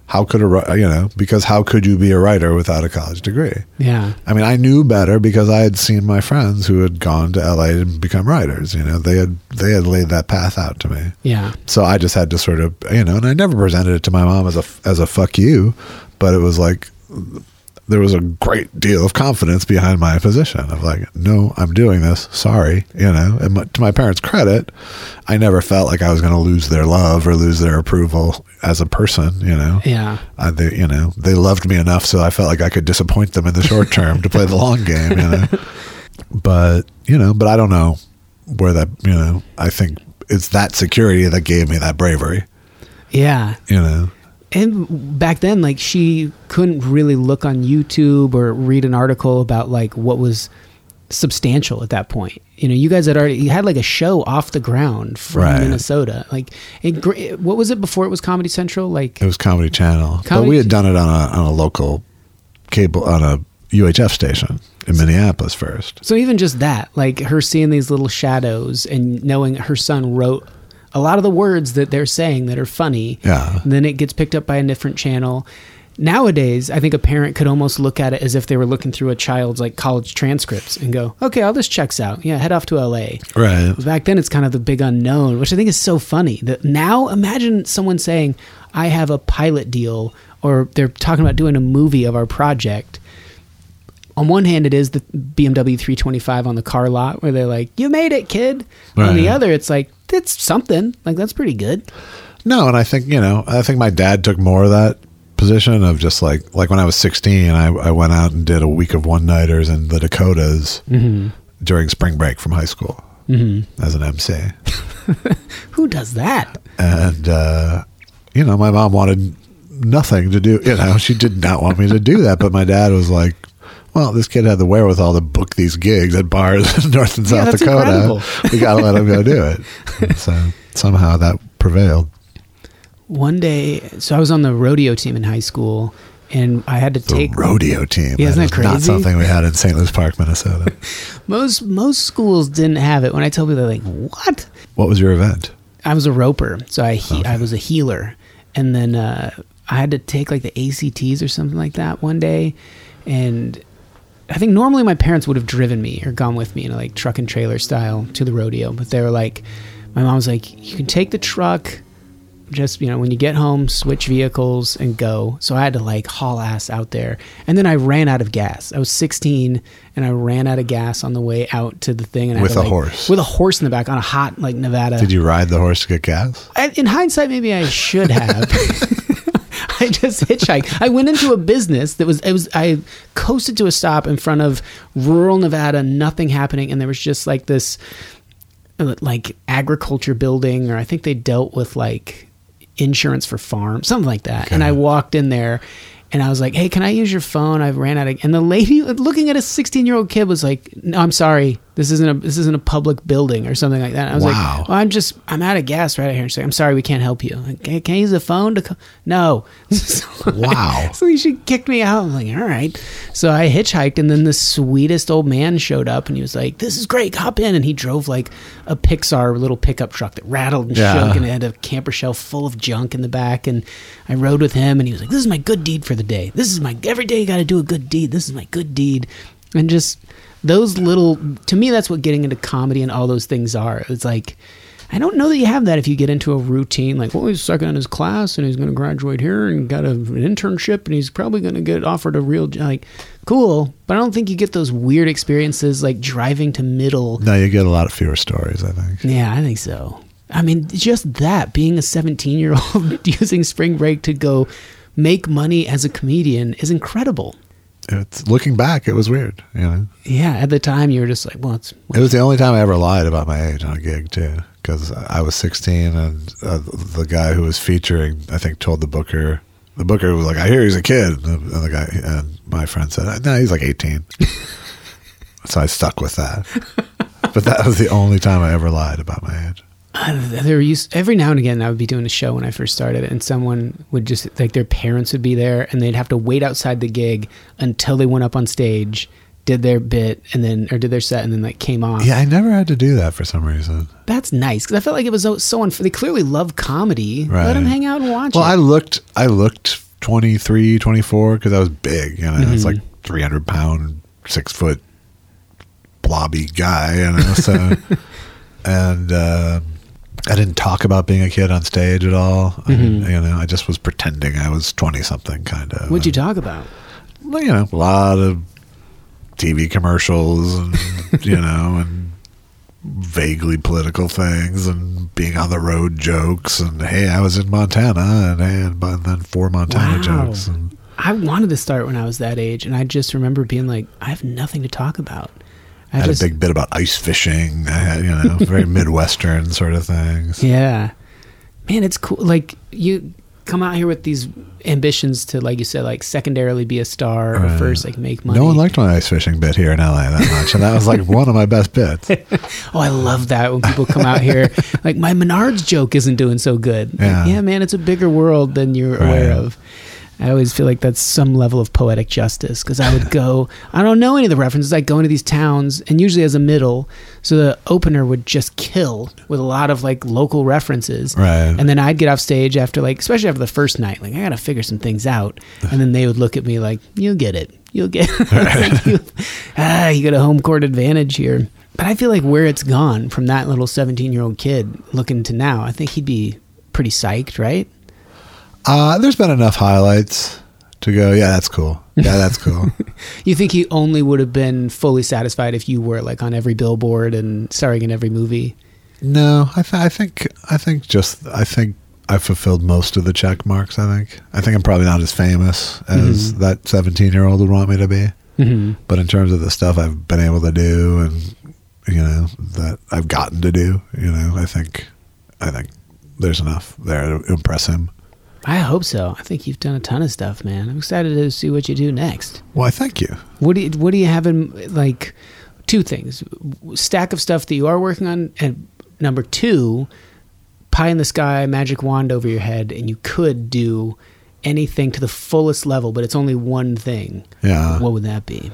how could a you know because how could you be a writer without a college degree? Yeah. I mean, I knew better because I had seen my friends who had gone to LA and become writers. You know, they had they had laid that path out to me. Yeah. So I just had to sort of, you know, and I never presented it to my mom as a as a fuck you, but it was like there was a great deal of confidence behind my position of like, no, I'm doing this. Sorry, you know. And my, to my parents' credit, I never felt like I was going to lose their love or lose their approval as a person. You know. Yeah. I, they, you know, they loved me enough, so I felt like I could disappoint them in the short term to play the long game. You know, [laughs] but you know, but I don't know where that. You know, I think it's that security that gave me that bravery. Yeah. You know, and back then like she couldn't really look on youtube or read an article about like what was substantial at that point you know you guys had already you had like a show off the ground from Right. minnesota like it, what was it before it was comedy central like it was Comedy Channel, but we had done it on a on a local cable on a UHF station in Minneapolis first. so even just that like her seeing these little shadows and knowing her son wrote a lot of the words that they're saying that are funny Yeah. And then it gets picked up by a different channel. Nowadays, I think a parent could almost look at it as if they were looking through a child's like college transcripts and go, "Okay, all this checks out. Yeah, head off to LA." Right. Back then, it's kind of the big unknown, which I think is so funny. That now, imagine someone saying, "I have a pilot deal," or they're talking about doing a movie of our project. On one hand, it is the BMW 325 on the car lot where they're like, "You made it, kid." On the other, it's like that's something. Like that's pretty good. No, and I think you know, I think my dad took more of that position of just like like when I was 16, I, I went out and did a week of one nighters in the Dakotas during spring break from high school as an MC, [laughs] Who does that? and uh, you know, my mom wanted nothing to do. You know, she did not want me to do that, but my dad was like. Well, this kid had the wherewithal to book these gigs at bars [laughs] in North and South that's Dakota. We got to let him go do it. And [laughs] so somehow that prevailed. One day, so I was on the rodeo team in high school, and I had to The take rodeo team. Yeah, isn't is that Not something we had in St. Louis Park, Minnesota. [laughs] most most schools didn't have it. When I tell people, they're like, "What?" what was your event? I was a roper, so I he- I was a heeler, and then uh, I had to take like the ACTs or something like that one day, and I think normally my parents would have driven me or gone with me in a like truck and trailer style to the rodeo, but they were like, my mom was like, you can take the truck. Just you know, when you get home, switch vehicles and go. So I had to like haul ass out there, and then I ran out of gas. I was 16, and I ran out of gas on the way out to the thing. And I had With to, a like- horse? with a horse in the back on a hot like Nevada. Did you ride the horse to get gas? I, in hindsight, maybe I should have. [laughs] [laughs] I just hitchhiked. I went into a business that was it was I coasted to a stop in front of rural Nevada, nothing happening, and there was just like this like agriculture building, or I think they dealt with like insurance for farms, something like that. And I walked in there. And I was like, "Hey, can I use your phone?" I ran out of, and the lady looking at a 16 year old kid was like, "No, I'm sorry, this isn't a this isn't a public building or something like that." And I was Wow. like, well, I'm just I'm out of gas right out here. And she's like, I'm sorry, we can't help you. I'm like, "Hey, can I use the phone to? Co-? No. [laughs] So- Wow. [laughs] so she kicked me out. I'm like, all right. So I hitchhiked, and then the sweetest old man showed up, and he was like, "This is great, hop in." And he drove like a Pixar little pickup truck that rattled and Yeah. shook, and it had a camper shell full of junk in the back. And I rode with him, and he was like, "This is my good deed for the day. This is my every day you got to do a good deed. This is my good deed." And just those little to me that's what getting into comedy and all those things are. It's like i don't know that you have that if you get into a routine like well he's second in his class and he's going to graduate here and got a, an internship and he's probably going to get offered a real like cool. But i don't think you get those weird experiences like driving to middle. No, you get a lot of fewer stories, I think. yeah i think so. I mean just that being a 17 year old [laughs] using spring break to go make money as a comedian is incredible It's looking back, it was weird. You know, yeah at the time you were just like well it's it was the only time I ever lied about my age on a gig too, because I was 16 and uh, the guy who was featuring, I think, told the booker. The booker was like, "I hear he's a kid," and the guy and my friend said, "No, he's like 18." [laughs] so I stuck with that. But that was the only time I ever lied about my age. Uh, there used every now and again I would be doing a show when I first started, and someone would just like their parents would be there, and they'd have to wait outside the gig until they went up on stage, did their bit, and then or did their set, and then like came off. Yeah, I never had to do that for some reason. That's nice because I felt like it was so, so unfair. They clearly love comedy. Let Right. them hang out and watch Well, it. I looked, I looked 23, 24 because I was big. You know, it's like Mm-hmm. 300 pound, six foot, blobby guy. You know, so [laughs] and uh, I didn't talk about being a kid on stage at all. I didn't- you know, I just was pretending I was 20 something, kind of. Mm-hmm. What'd you talk about? Well, you know, a lot of TV commercials and, [laughs] you know, and vaguely political things and being on the road jokes and, hey, I was in Montana and, hey, and, and then four Montana Wow. jokes. And, I wanted to start when I was that age, and I just remember being like, I have nothing to talk about. I had just, a big bit about ice fishing. I had, you know, very [laughs] Midwestern sort of things. Yeah. Man, it's cool. Like you come out here with these ambitions to, like you said, like secondarily be a star or Right. first like make money. No one liked my ice fishing bit here in LA that much. And that was like [laughs] one of my best bits. [laughs] Oh, I love that when people come out here. Like my Menards joke isn't doing so good. Like, Yeah. yeah, man, it's a bigger world than you're aware of. I always feel like that's some level of poetic justice because I would go, I don't know any of the references. I go into these towns and usually as a middle, so the opener would just kill with a lot of like local references. Right. And then I'd get off stage after like, especially after the first night, like I got to figure some things out. [laughs] And then they would look at me like, you'll get it. You'll get it. [laughs] Like, you, ah, you got a home court advantage here. But I feel like where it's gone from that little 17 year old kid looking to now, I think he'd be pretty psyched, right? Uh, there's been enough highlights to go, yeah, that's cool. Yeah, that's cool. [laughs] You think he only would have been fully satisfied if you were like on every billboard and starring in every movie? no, I, th- I think I think just I think I fulfilled most of the check marks. I think I think I'm probably not as famous as Mhm. that 17 year old would want me to be. Mm-hmm. But in terms of the stuff I've been able to do and you know that I've gotten to do, you know, I think I think there's enough there to impress him. I hope so. I think you've done a ton of stuff, man. I'm excited to see what you do next. Well, I thank you. What do you, what do you have in like two things? Stack of stuff that you are working on and number 2, pie in the sky magic wand over your head and you could do anything to the fullest level, but it's only one thing. Yeah. What would that be?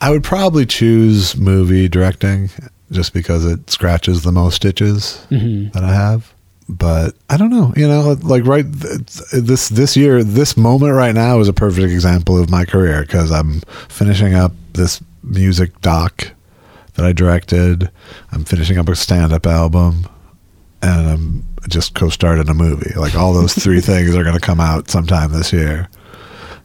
I would probably choose movie directing just because it scratches the most stitches Mhm. that I have. But I don't know, you know, like right th- this this year, this moment right now is a perfect example of my career because I'm finishing up this music doc that I directed. I'm finishing up a stand-up album, and I'm just co-starred in a movie. Like all those three [laughs] things are going to come out sometime this year.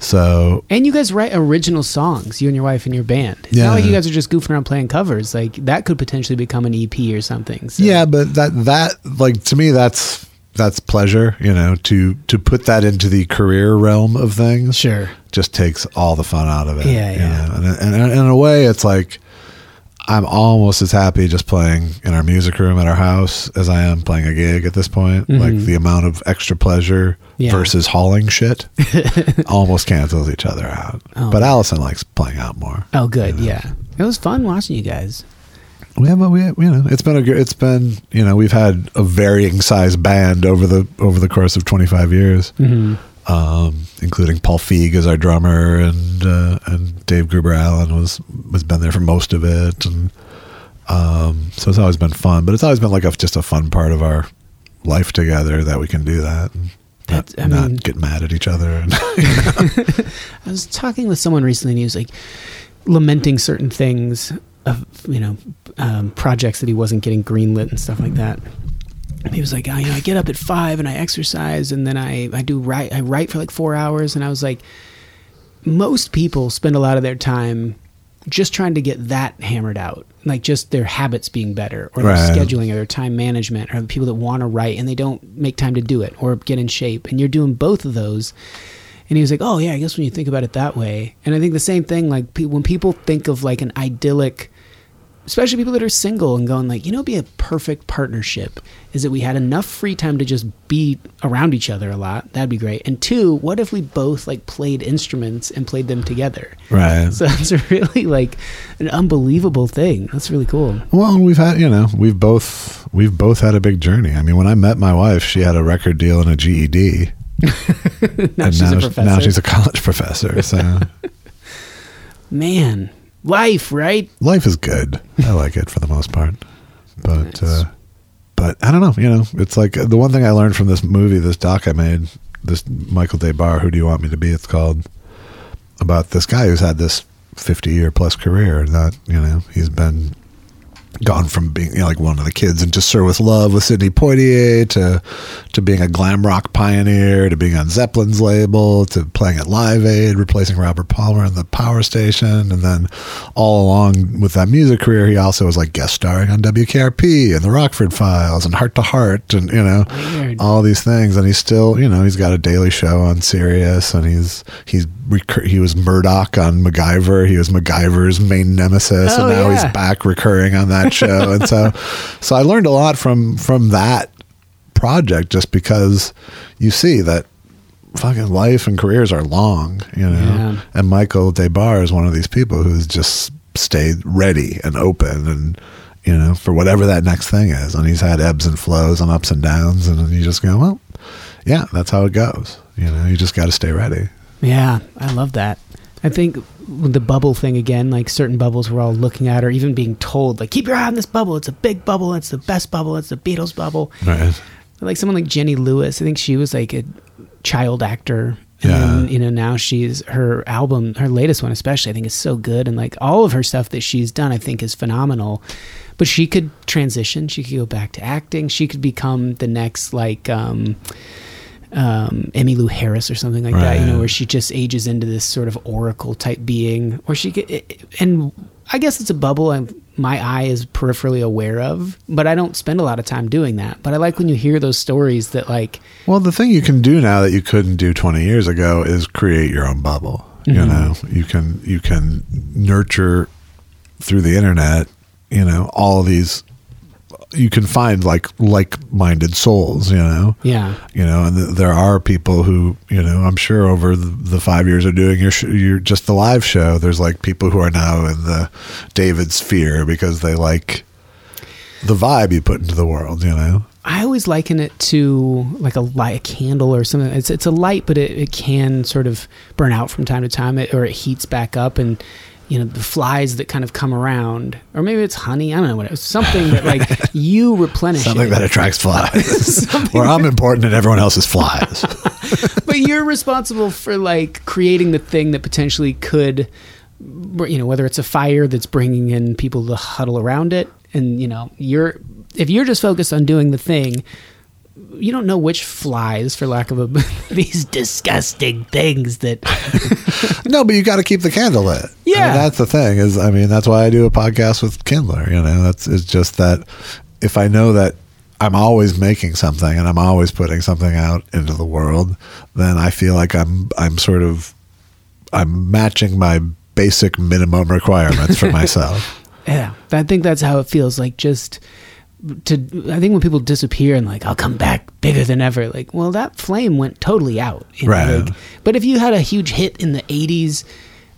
So And you guys write original songs, you and your wife and your band. It's Yeah. not like you guys are just goofing around playing covers. Like that could potentially become an EP or something. So. Yeah, but that that like to me that's that's pleasure, you know, to to put that into the career realm of things. Sure. Just takes all the fun out of it. Yeah, you yeah. know? And, and, and in a way it's like I'm almost as happy just playing in our music room at our house as I am playing a gig at this point. Like the amount of extra pleasure Mm-hmm. Yeah. versus hauling shit [laughs] almost cancels each other out. Oh. But Allison likes playing out more. Oh, good. Yeah. It was fun watching you guys. We have, a, we, you know, it's been a, it's been, you know, we've had a varying size band over the over the course of 25 years, Mm-hmm. Um, including Paul Feig as our drummer, and uh, and Dave Gruber Allen was was been there for most of it, and um, so it's always been fun. But it's always been like a, just a fun part of our life together that we can do that. And, not, That's- I not get mad at each other. And, [laughs] [laughs] I was talking with someone recently, and he was like lamenting certain things of you know um, projects that he wasn't getting greenlit and stuff like that. And he was like, oh, you know, I get up at five and I exercise, and then I I do write I write for like four hours, and I was like, most people spend a lot of their time just trying to get that hammered out like just their habits being better or their Right. scheduling or their time management or the people that want to write and they don't make time to do it or get in shape. And you're doing both of those. And he was like oh yeah i guess when you think about it that way. And i think the same thing like pe- when people think of like an idyllic especially people that are single and going like you know be a perfect partnership is that we had enough free time to just be around each other a lot. That'd be great. And two what if we both like played instruments and played them together? Right. so [laughs] it's a really like an unbelievable thing. That's really cool. Well, we've had, you know, we've both we've both had a big journey. I mean, when I met my wife, she had a record deal and a GED, [laughs] now and she's now, a professor. now she's a college professor. So. [laughs] Man life right life is good. I like it for the most part, but Nice. uh, but I don't know. You know, it's like the one thing I learned from this movie, this doc I made, this Michael Des Barres. Who do you want me to be? It's called about this guy who's had this fifty year plus career. That you know, he's been gone from being you know, like one of the kids in To Sir with Love with Sidney Poitier to to being a glam rock pioneer to being on Zeppelin's label to playing at Live Aid, replacing Robert Palmer in the Power Station, and then all along with that music career, he also was like guest starring on WKRP and The Rockford Files and Hart to Hart, and you know Weird. all these things. And he's still you know he's got a daily show on Sirius, and he's he's recur- he was Murdoch on MacGyver. He was MacGyver's main nemesis, Oh, and now yeah. he's back recurring on that show. and so, [laughs] so I learned a lot from from that project, just because you see that fucking life and careers are long, you know. Yeah. And Michael Des Barres is one of these people who's just stayed ready and open and. You know, for whatever that next thing is, and he's had ebbs and flows and ups and downs, and you just go, well, yeah, that's how it goes. You know, you just got to stay ready. Yeah, I love that. I think with the bubble thing again, like certain bubbles we're all looking at, or even being told, like, keep your eye on this bubble. It's a big bubble. It's the best bubble. It's the Beatles bubble. Right. Like someone like Jenny Lewis, I think she was like a child actor. And Yeah. then, you know, now she's her album, her latest one especially, I think is so good. And like all of her stuff that she's done, I think is phenomenal. But she could transition. She could go back to acting. She could become the next like um um, Emmylou Harris or something like that. You know, where she just ages into this sort of oracle type being, or she get, and I guess it's a bubble. I'm, my eye is peripherally aware of, but I don't spend a lot of time doing that. But I like when you hear those stories that like Well, the thing you can do now that you couldn't do 20 years ago is create your own bubble. You Mhm. know, you can you can nurture through the internet. You know, all these. You can find like like-minded souls. You know, yeah. you know, and th- there are people who you know. I'm sure over the, the five years of doing your sh- your just the live show, there's like people who are now in the David sphere because they like the vibe you put into the world. You know, I always liken it to like a light, a candle or something. It's it's a light, but it, it can sort of burn out from time to time, it, or it heats back up, and you know the flies that kind of come around, or maybe it's honey. I don't know what it's something that like [laughs] you replenish. something it. that attracts flies. [laughs] or I'm important and everyone else is flies. [laughs] but you're responsible for like creating the thing that potentially could you know whether it's a fire that's bringing in people to huddle around it and you know you're if you're just focused on doing the thing you don't know which flies for lack of a [laughs] these disgusting things that [laughs] no, but you got to keep the candle lit. I mean, Yeah. that's the thing. Is I mean, that's why I do a podcast with Kindler. You know, that's it's just that if I know that I'm always making something and I'm always putting something out into the world, then I feel like I'm I'm sort of I'm matching my basic minimum requirements for [laughs] myself. yeah i think that's how it feels like just to i think when people disappear and like i'll come back bigger than ever like well that flame went totally out you know, Right. like- but if you had a huge hit in the 80s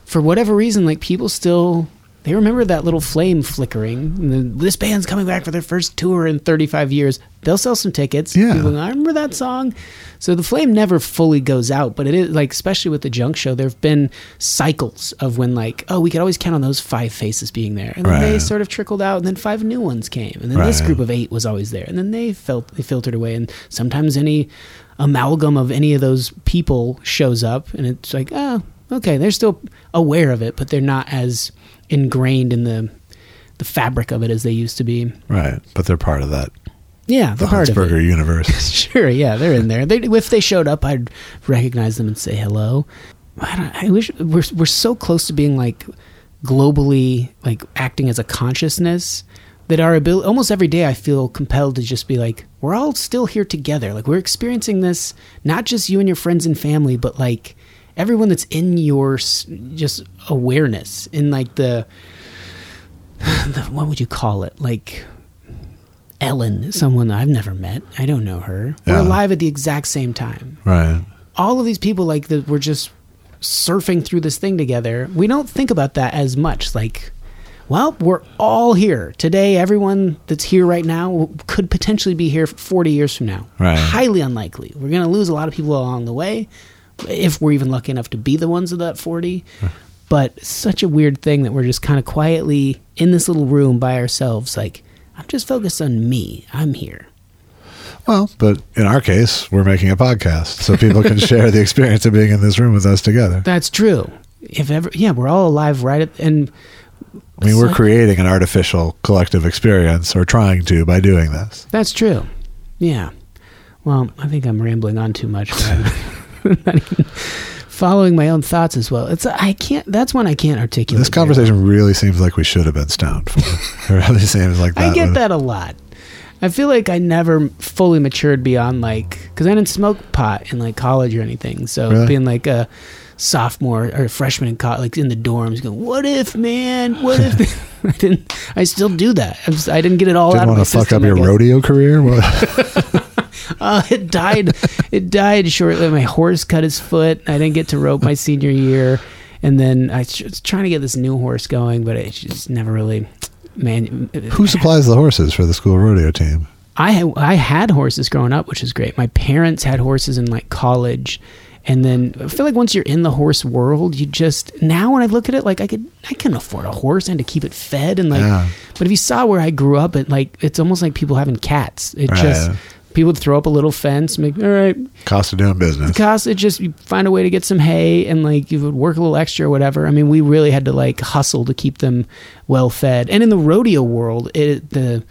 for whatever reason like people still they remember that little flame flickering. This band's coming back for their first tour in 35 years. They'll sell some tickets. Yeah. People i remember that song? So the flame never fully goes out but it is like especially with the junk show there have been cycles of when like oh we could always count on those five faces being there. And then they sort of trickled out and then five new ones came. And then this group of eight was always there. And then they felt they filtered away. And sometimes any amalgam of any of those people shows up and it's like oh okay they're still aware of it but they're not as ingrained in the the fabric of it as they used to be right. But they're part of that yeah the they're part of it Huntsberger universe. [laughs] sure yeah they're in there they, if they showed up i'd recognize them and say hello I, don't, I wish we're, we're so close to being like globally like acting as a consciousness that our ability almost every day i feel compelled to just be like we're all still here together like we're experiencing this not just you and your friends and family but like everyone that's in your just awareness in like the, [sighs] the what would you call it? Like ellen someone i've never met. I don't know her. We're alive at the exact same time. Right. all of these people like that we're just surfing through this thing together we don't think about that as much. Like well we're all here. Today everyone that's here right now could potentially be here 40 years from now. Right. highly unlikely. We're going to lose a lot of people along the way if we're even lucky enough to be the ones of that 40 but such a weird thing that we're just kind of quietly in this little room by ourselves like i'm just focused on me i'm here Well, but in our case, we're making a podcast, so people can [laughs] share the experience of being in this room with us together. that's true if ever yeah we're all alive right at, and I mean, we're creating an artificial collective experience, or trying to, by doing this. That's true. Yeah. Well, I think I'm rambling on too much. [laughs] but [laughs] I'm not even following my own thoughts as well. It's I can't. That's one I can't articulate. This conversation really seems like we should have been stoned for. it [laughs] really seems like that. I get that a lot. I feel like I never fully matured beyond like because I didn't smoke pot in like college or anything. So Really? being like a sophomore or a freshman in college, like in the dorms, going, "What if, man? What if?" [laughs] I didn't. I still do that. S- I didn't get it all out Didn't of my want to fuck up your rodeo career. Uh, [laughs] it died. it died shortly. My horse cut his foot. I didn't get to rope my senior year, and then I was trying to get this new horse going, but it just never really. Man, Who supplies the horses for the school rodeo team? I had, I had horses growing up, which is great. My parents had horses in like college, and then I feel like once you're in the horse world, you just now when I look at it, like I could I can afford a horse and to keep it fed and like. Yeah. But if you saw where I grew up, it like it's almost like people having cats. It Right. just people would throw up a little fence, make all right, Cost of doing business. cost it just you find a way to get some hay and like you would work a little extra or whatever. I mean we really had to like hustle to keep them well fed. And in the rodeo world it the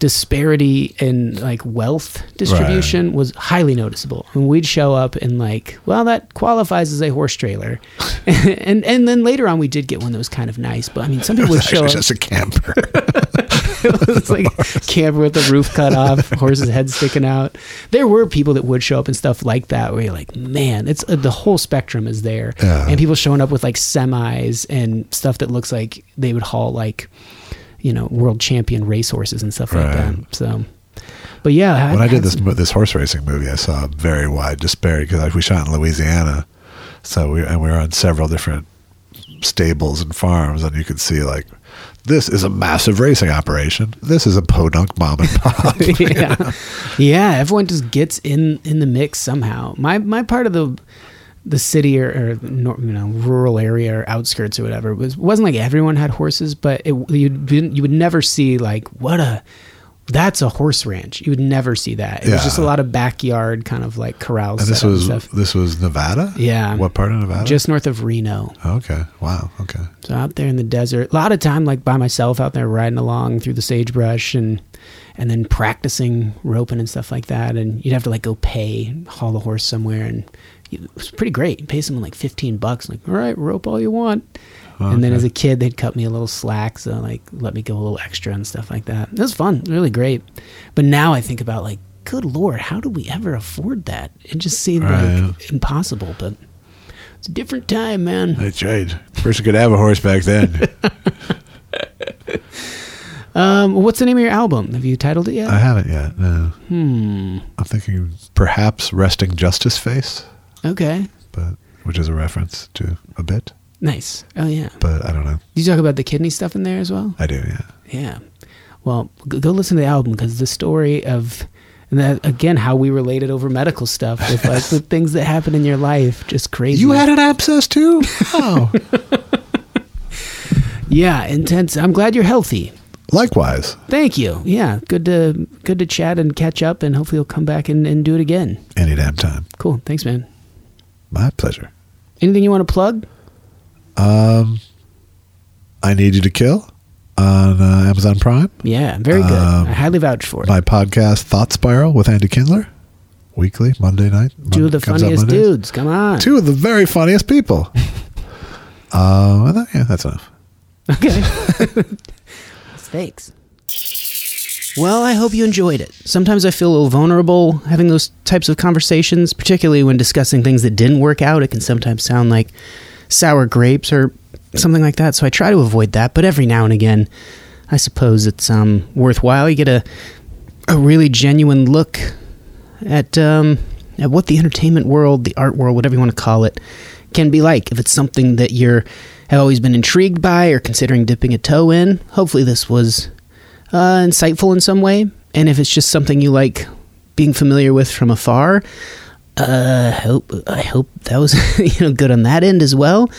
disparity in like wealth distribution was highly noticeable. And we'd show up and like, well, that qualifies as a horse trailer, [laughs] and and then later on we did get one that was kind of nice. But I mean, some people would [laughs] show up. just a camper. [laughs] it was like camper with the roof cut off, horse's head sticking out. There were people that would show up and stuff like that, where you're like, man, it's uh, the whole spectrum is there, Yeah. and people showing up with like semis and stuff that looks like they would haul like, you know, world champion racehorses and stuff like that. So, but yeah, when I did this some- this horse racing movie, I saw a very wide disparity because we shot in Louisiana, so we and we were on several different stables and farms, and you could see like this is a massive racing operation. This is a podunk mom and pop. [laughs] [laughs] yeah, yeah. Everyone just gets in in the mix somehow. My my part of the the city or, or you know rural area or outskirts or whatever was wasn't like everyone had horses, but it you'd you would never see like what a that's a horse ranch. You would never see that. It was just a lot of backyard kind of like corrals. and this was stuff. this was Nevada. Yeah. What part of Nevada? just north of Reno. okay. Wow. Okay. So out there in the desert, a lot of time like by myself out there riding along through the sagebrush and and then practicing roping and stuff like that. And you'd have to like go pay, haul the horse somewhere, and it was pretty great. You pay someone like fifteen bucks, like all right, rope all you want. And then as a kid, they'd cut me a little slack, so like let me go a little extra and stuff like that. It was fun, really great. But now I think about like, good lord, how did we ever afford that? It just seemed Right. like impossible. But it's a different time, man. That's right. Person could have a horse back then. [laughs] Um, what's the name of your album? Have you titled it yet? I haven't yet. No. Hmm. I'm thinking perhaps resting justice face, Okay. but which is a reference to a bit, Nice. Oh yeah. but I don't know. You talk about the kidney stuff in there as well. I do. Yeah. Yeah. Well, go listen to the album because the story of and that again how we related over medical stuff with like the [laughs] things that happen in your life just crazy. You had an abscess too? Oh. [laughs] yeah, intense. I'm glad you're healthy. Likewise. Thank you. Yeah, good to good to chat and catch up, and hopefully you'll come back and, and do it again. Any damn time. Cool. Thanks, man. My pleasure. Anything you want to plug? Um, I Need You to Kill on uh, Amazon Prime. Yeah, very good. Um, I highly vouch for it. My podcast, Thought Spiral with Andy Kindler, weekly, Monday night. Two of the funniest dudes. Come on. Two of the very funniest people. [laughs] uh, yeah, that's enough. Okay. [laughs] Thanks. Well, I hope you enjoyed it. Sometimes I feel a little vulnerable having those types of conversations, particularly when discussing things that didn't work out. It can sometimes sound like sour grapes or something like that. So I try to avoid that. But every now and again, I suppose it's um, worthwhile. You get a a really genuine look at um, at what the entertainment world, the art world, whatever you want to call it, can be like. If it's something that you're have always been intrigued by or considering dipping a toe in, hopefully this was uh, insightful in some way. And if it's just something you like being familiar with from afar, uh, I hope I hope that was [laughs] you know good on that end as well.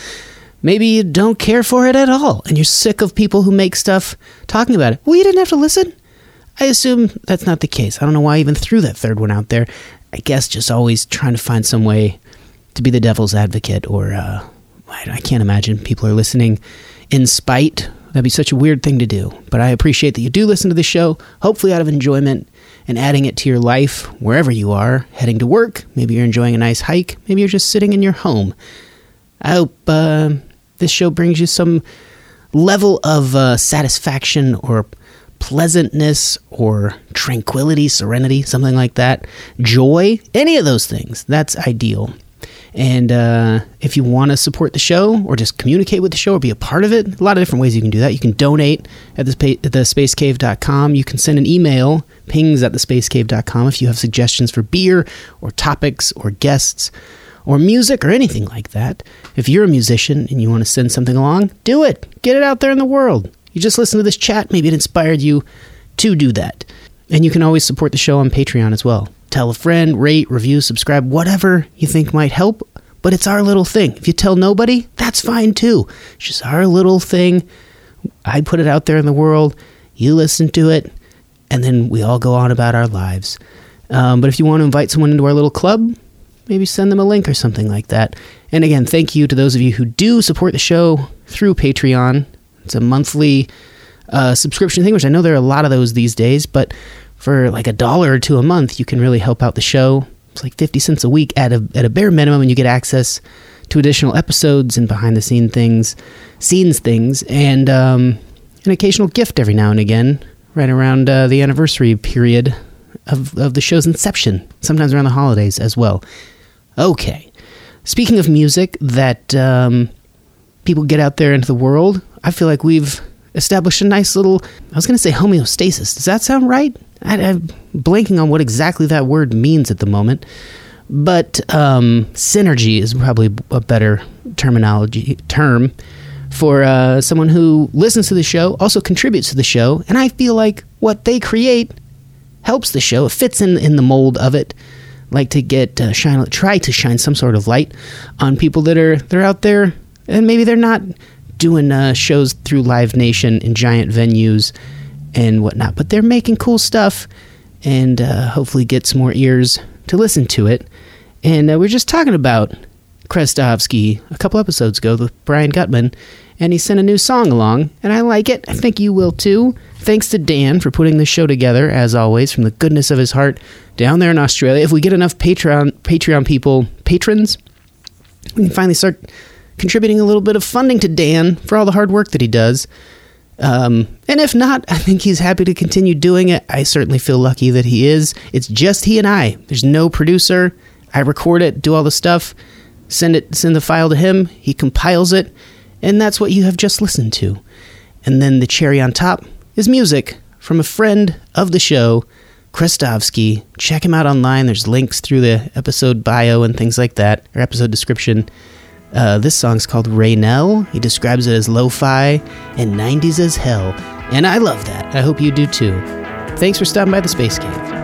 Maybe you don't care for it at all, and you're sick of people who make stuff talking about it. Well, you didn't have to listen. I assume that's not the case. I don't know why I even threw that third one out there. I guess just always trying to find some way to be the devil's advocate, or uh, I I can't imagine people are listening in spite. That'd be such a weird thing to do. But I appreciate that you do listen to the show, hopefully out of enjoyment and adding it to your life wherever you are, heading to work. Maybe you're enjoying a nice hike. Maybe you're just sitting in your home. I hope uh, this show brings you some level of uh, satisfaction or pleasantness or tranquility, serenity, something like that, joy, any of those things. That's ideal. And uh, if you want to support the show or just communicate with the show or be a part of it, a lot of different ways you can do that. You can donate at the, spa- at thespacecave.com. You can send an email, pings at thespacecave.com, if you have suggestions for beer or topics or guests or music or anything like that. If you're a musician and you want to send something along, do it. Get it out there in the world. You just listen to this chat, maybe it inspired you to do that. And you can always support the show on Patreon as well. Tell a friend, rate, review, subscribe, whatever you think might help. But it's our little thing. If you tell nobody, that's fine too. It's just our little thing. I put it out there in the world. You listen to it. And then we all go on about our lives. Um, but if you want to invite someone into our little club, maybe send them a link or something like that. And again, thank you to those of you who do support the show through Patreon. It's a monthly uh, subscription thing, which I know there are a lot of those these days, but for like a dollar or two a month, you can really help out the show. It's like 50 cents a week at a, at a bare minimum, and you get access to additional episodes and behind the scene things, scenes things, and um, an occasional gift every now and again, right around uh, the anniversary period of, of the show's inception, sometimes around the holidays as well. Okay. Speaking of music that um, people get out there into the world, I feel like we've established a nice little, I was going to say homeostasis. Does that sound right? I, I'm blanking on what exactly that word means at the moment. But um, synergy is probably a better terminology term for uh, someone who listens to the show, also contributes to the show, and I feel like what they create helps the show. It fits in in the mold of it. Like to get uh, shine, try to shine some sort of light on people that are they're out there, and maybe they're not doing uh, shows through Live Nation in giant venues and whatnot, but they're making cool stuff, and uh, hopefully get some more ears to listen to it. And uh, we are just talking about Krestovsky a couple episodes ago with Brian Gutman, and he sent a new song along, and I like it. I think you will too. Thanks to Dan for putting the show together, as always, from the goodness of his heart down there in Australia. If we get enough Patreon Patreon people, patrons, we can finally start contributing a little bit of funding to Dan for all the hard work that he does. Um, and if not, [laughs] I think he's happy to continue doing it. I certainly feel lucky that he is. It's just he and I. There's no producer. I record it, do all the stuff, send it, send the file to him. He compiles it, and that's what you have just listened to. And then the cherry on top is music from a friend of the show, Krestovsky. Check him out online. There's links through the episode bio and things like that, or episode description. Uh, this song's called Raynell. He describes it as lo fi and 90s as hell. And I love that. I hope you do too. Thanks for stopping by the Space Cave.